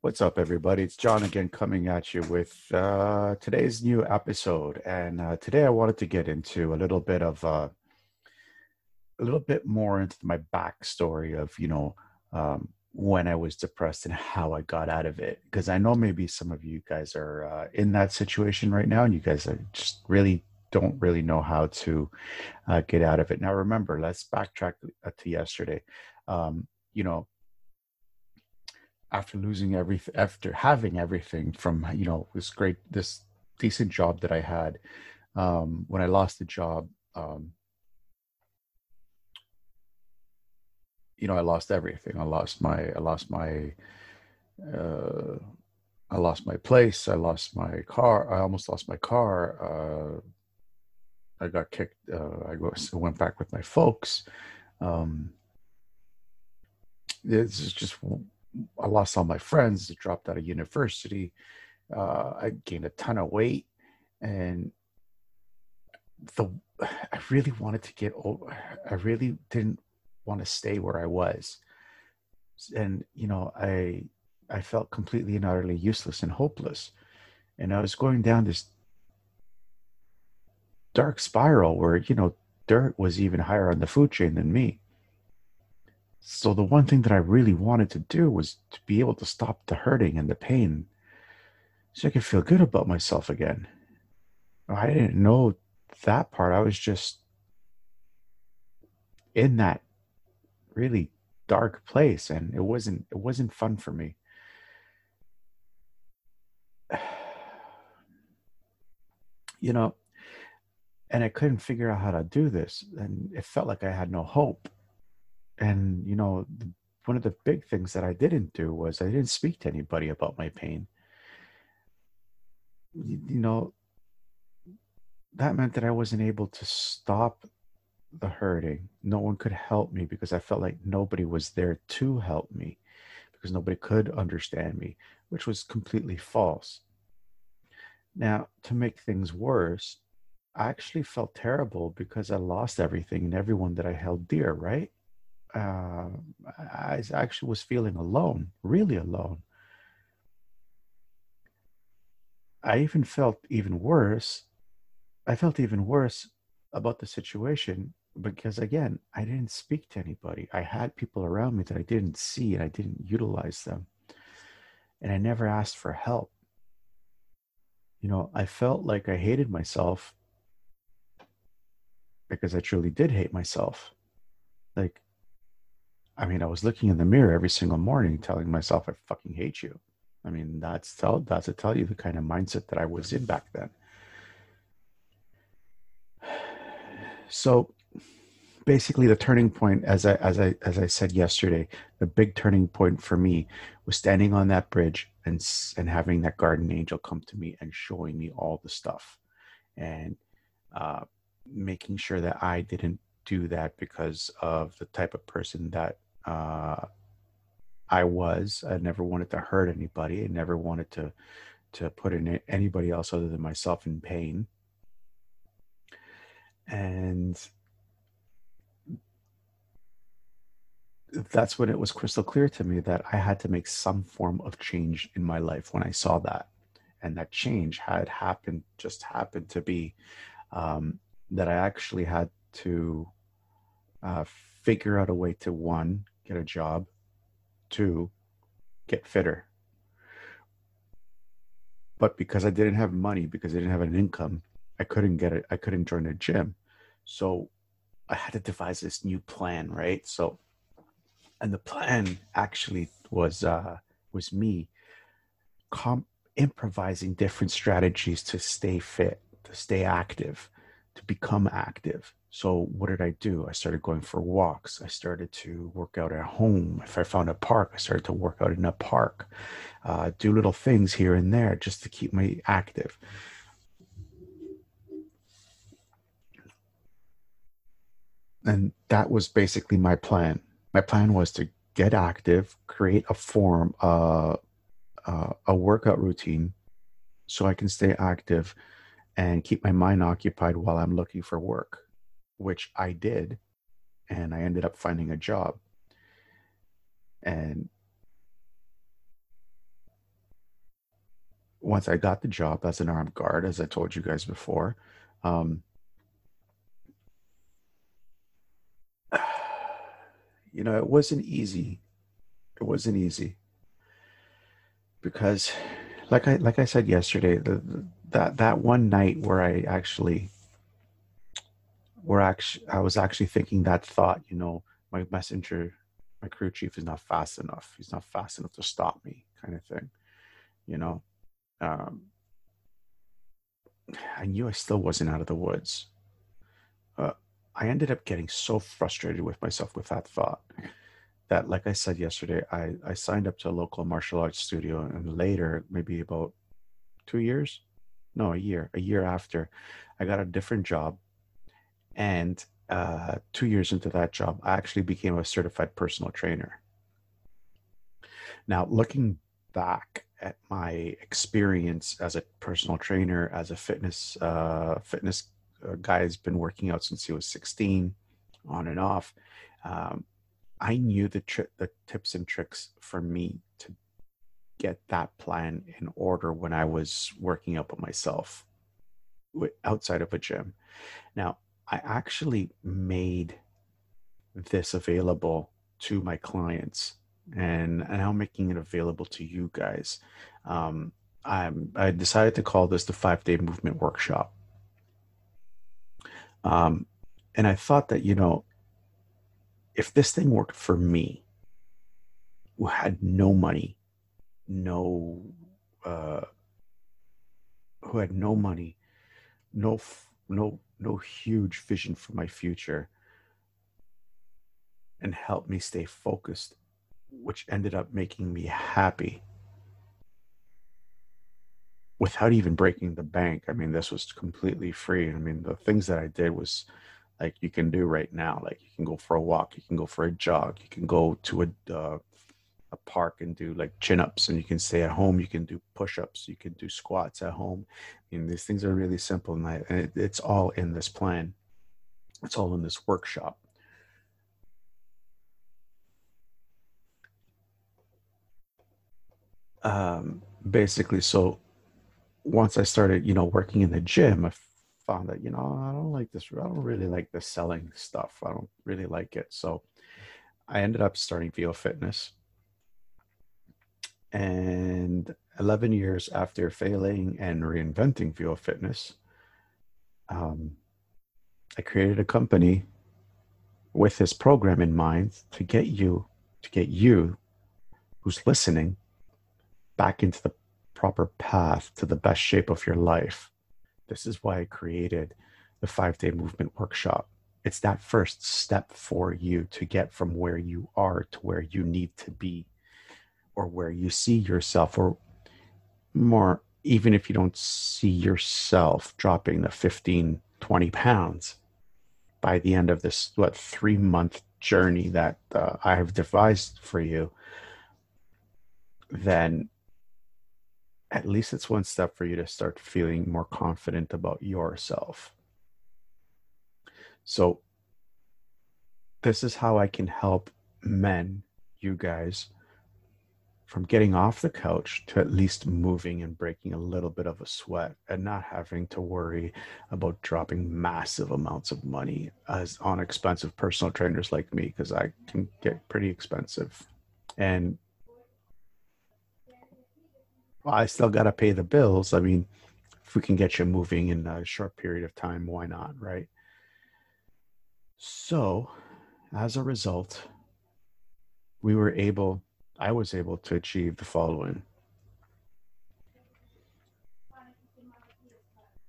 What's up, everybody? It's John again coming at you with uh, today's new episode. And uh, today I wanted to get into a little bit of uh, a little bit more into my backstory of, you know, um, when I was depressed and how I got out of it. Because I know maybe some of you guys are uh, in that situation right now and you guys are just really don't really know how to uh, get out of it. Now, remember, let's backtrack uh, to yesterday. Um, you know, after losing everything after having everything from you know this great this decent job that i had um when i lost the job um you know i lost everything. I lost my i lost my uh i lost my place. I lost my car. I almost lost my car. Uh i got kicked uh i went back with my folks. Um it's just I lost all my friends, I dropped out of university. Uh, I gained a ton of weight, and the I really wanted to get over. I really didn't want to stay where I was, and you know, I I felt completely and utterly useless and hopeless, and I was going down this dark spiral where you know Dirt was even higher on the food chain than me. So the one thing that I really wanted to do was to be able to stop the hurting and the pain so I could feel good about myself again. I didn't know that part. I was just in that really dark place and it wasn't it wasn't fun for me. You know, and I couldn't figure out how to do this and it felt like I had no hope and you know one of the big things that i didn't do was i didn't speak to anybody about my pain. You, you know that meant that i wasn't able to stop the hurting. No one could help me because i felt like nobody was there to help me because nobody could understand me which was completely false. Now to make things worse i actually felt terrible because i lost everything and everyone that i held dear right uh, I actually was feeling alone, really alone. I even felt even worse. I felt even worse about the situation because, again, I didn't speak to anybody. I had people around me that I didn't see and I didn't utilize them. And I never asked for help. You know, I felt like I hated myself because I truly did hate myself. Like, I mean, I was looking in the mirror every single morning, telling myself, "I fucking hate you." I mean, that's tell that's to tell you the kind of mindset that I was in back then. So, basically, the turning point, as I as I as I said yesterday, the big turning point for me was standing on that bridge and and having that guardian angel come to me and showing me all the stuff, and uh, making sure that I didn't do that because of the type of person that uh, I was. I never wanted to hurt anybody. I never wanted to to put in anybody else other than myself in pain. And that's when it was crystal clear to me that I had to make some form of change in my life when I saw that. And that change had happened, just happened to be um, that I actually had to uh, figure out a way to one, get a job, two, get fitter. But because I didn't have money, because I didn't have an income, I couldn't get it. I couldn't join a gym. So I had to devise this new plan, right? So, and the plan actually was uh, was me comp- improvising different strategies to stay fit, to stay active, to become active. So what did I do? I started going for walks. I started to work out at home. If I found a park, I started to work out in a park. Uh, do little things here and there just to keep me active. And that was basically my plan. My plan was to get active, create a form, uh, uh, a workout routine, so I can stay active and keep my mind occupied while I'm looking for work which I did, and I ended up finding a job. And once I got the job as an armed guard, as I told you guys before, um, you know, it wasn't easy. It wasn't easy because, like I like I said yesterday, the, the, that that one night where I actually, where actually I was actually thinking that thought, you know, my messenger, my crew chief is not fast enough. He's not fast enough to stop me, kind of thing, you know. Um, I knew I still wasn't out of the woods. Uh, I ended up getting so frustrated with myself with that thought that, like I said yesterday, I, I signed up to a local martial arts studio, and later, maybe about two years, no, a year, a year after, I got a different job. And uh, two years into that job, I actually became a certified personal trainer. Now, looking back at my experience as a personal trainer, as a fitness uh, fitness uh, guy has been working out since he was 16, on and off. Um, I knew the tri- the tips and tricks for me to get that plan in order when I was working out by myself outside of a gym. Now, I actually made this available to my clients and, I'm making it available to you guys. Um, I'm, I decided to call this the five day movement workshop. Um, and I thought that, you know, if this thing worked for me, who had no money, no, uh, who had no money, no, no, no huge vision for my future, and helped me stay focused, which ended up making me happy without even breaking the bank. I mean, this was completely free. I mean, the things that I did was like you can do right now. Like you can go for a walk, you can go for a jog, you can go to a uh, a park and do like chin ups, and you can stay at home. You can do push ups, you can do squats at home. I mean, these things are really simple, and, I, and it, it's all in this plan. It's all in this workshop. Um, basically, so once I started, you know, working in the gym, I found that, you know, I don't like this. I don't really like the selling stuff. I don't really like it. So I ended up starting VO Fitness. And 11 years after failing and reinventing VO Fitness, um, I created a company with this program in mind to get you, to get you who's listening back into the proper path to the best shape of your life. This is why I created the five day movement workshop. It's that first step for you to get from where you are to where you need to be, or where you see yourself, or more, even if you don't see yourself dropping the 15, 20 pounds by the end of this, what, three month journey that uh, I have devised for you, then at least it's one step for you to start feeling more confident about yourself. So, this is how I can help men, you guys, from getting off the couch to at least moving and breaking a little bit of a sweat and not having to worry about dropping massive amounts of money as on expensive personal trainers like me because I can get pretty expensive. And I still got to pay the bills. I mean, if we can get you moving in a short period of time, why not, right? So, as a result, we were able, I was able to achieve the following.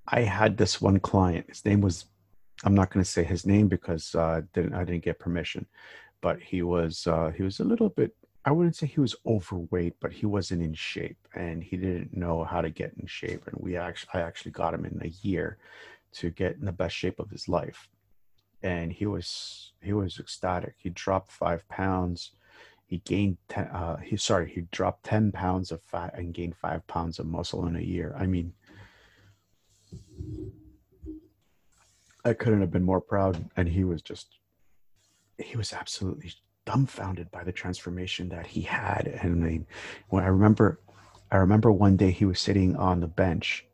I had this one client. His name was, I'm not going to say his name because uh, didn't I didn't get permission, but he was uh, he was a little bit I wouldn't say he was overweight, but he wasn't in shape and he didn't know how to get in shape. And we actually, I actually got him in a year to get in the best shape of his life. And he was, he was ecstatic. He dropped five pounds. He gained, ten, uh, he, sorry, he dropped 10 pounds of fat and gained five pounds of muscle in a year. I mean, I couldn't have been more proud. And he was just, he was absolutely dumbfounded by the transformation that he had. And I, mean, when I remember I remember one day he was sitting on the bench,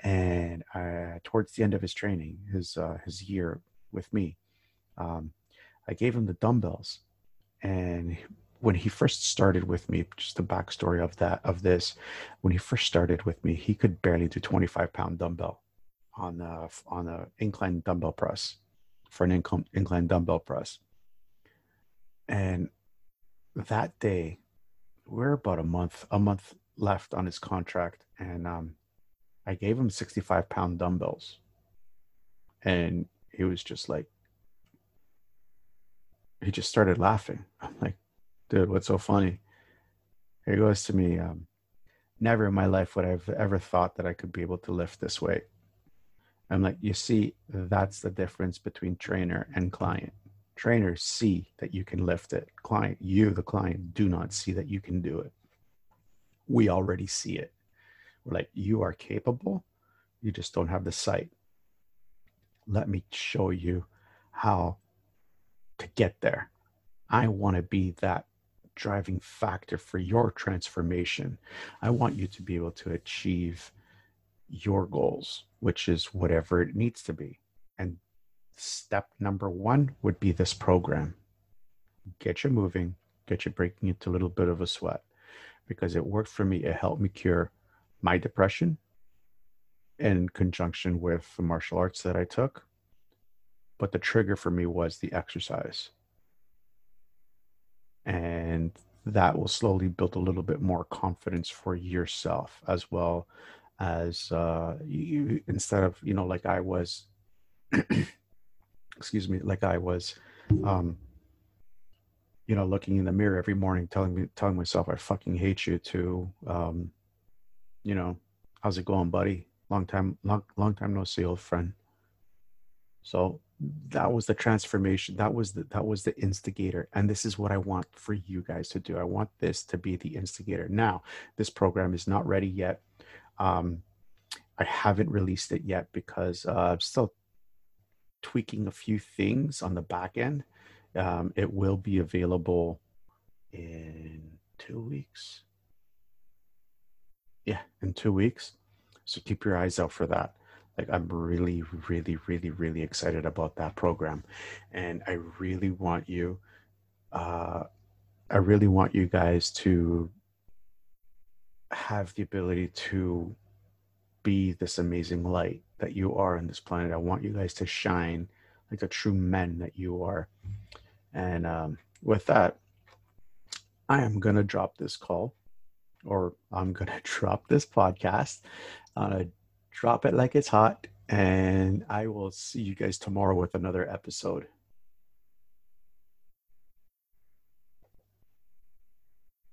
and I, towards the end of his training, his uh, his year with me, um, I gave him the dumbbells, and when he first started with me, just the backstory of that of this, when he first started with me, he could barely do 25 pound dumbbell on a, on a incline dumbbell press for an incline, incline dumbbell press. And that day, we're about a month a month left on his contract, and um, I gave him 65 pound dumbbells, and he was just like, he just started laughing. I'm like, dude, what's so funny? He goes to me, um, never in my life would I have ever thought that I could be able to lift this weight. I'm like, you see, that's the difference between trainer and client. Trainers see that you can lift it. Client, you, the client, do not see that you can do it. We already see it. We're like, you are capable, you just don't have the sight. Let me show you how to get there. I want to be that driving factor for your transformation. I want you to be able to achieve your goals, which is whatever it needs to be. And step number one would be this program get you moving, get you breaking into a little bit of a sweat because it worked for me. It helped me cure my depression in conjunction with the martial arts that I took. But the trigger for me was the exercise and that will slowly build a little bit more confidence for yourself as well as uh, you instead of you know like I was excuse me like I was um, you know looking in the mirror every morning telling me telling myself I fucking hate you to um, you know how's it going buddy? Long time long long time no see old friend. So that was the transformation that was the that was the instigator and this is what i want for you guys to do. I want this to be the instigator. Now this program is not ready yet. Um, i haven't released it yet because uh, i'm still tweaking a few things on the back end. Um, it will be available in two weeks. Yeah in two weeks. So keep your eyes out for that like i'm really really really really excited about that program. And i really want you uh i really want you guys to have the ability to be this amazing light that you are on this planet. I want you guys to shine like the true men that you are. And um, with that i am going to drop this call or i'm going to drop this podcast on a drop it like it's hot. And I will see you guys tomorrow with another episode.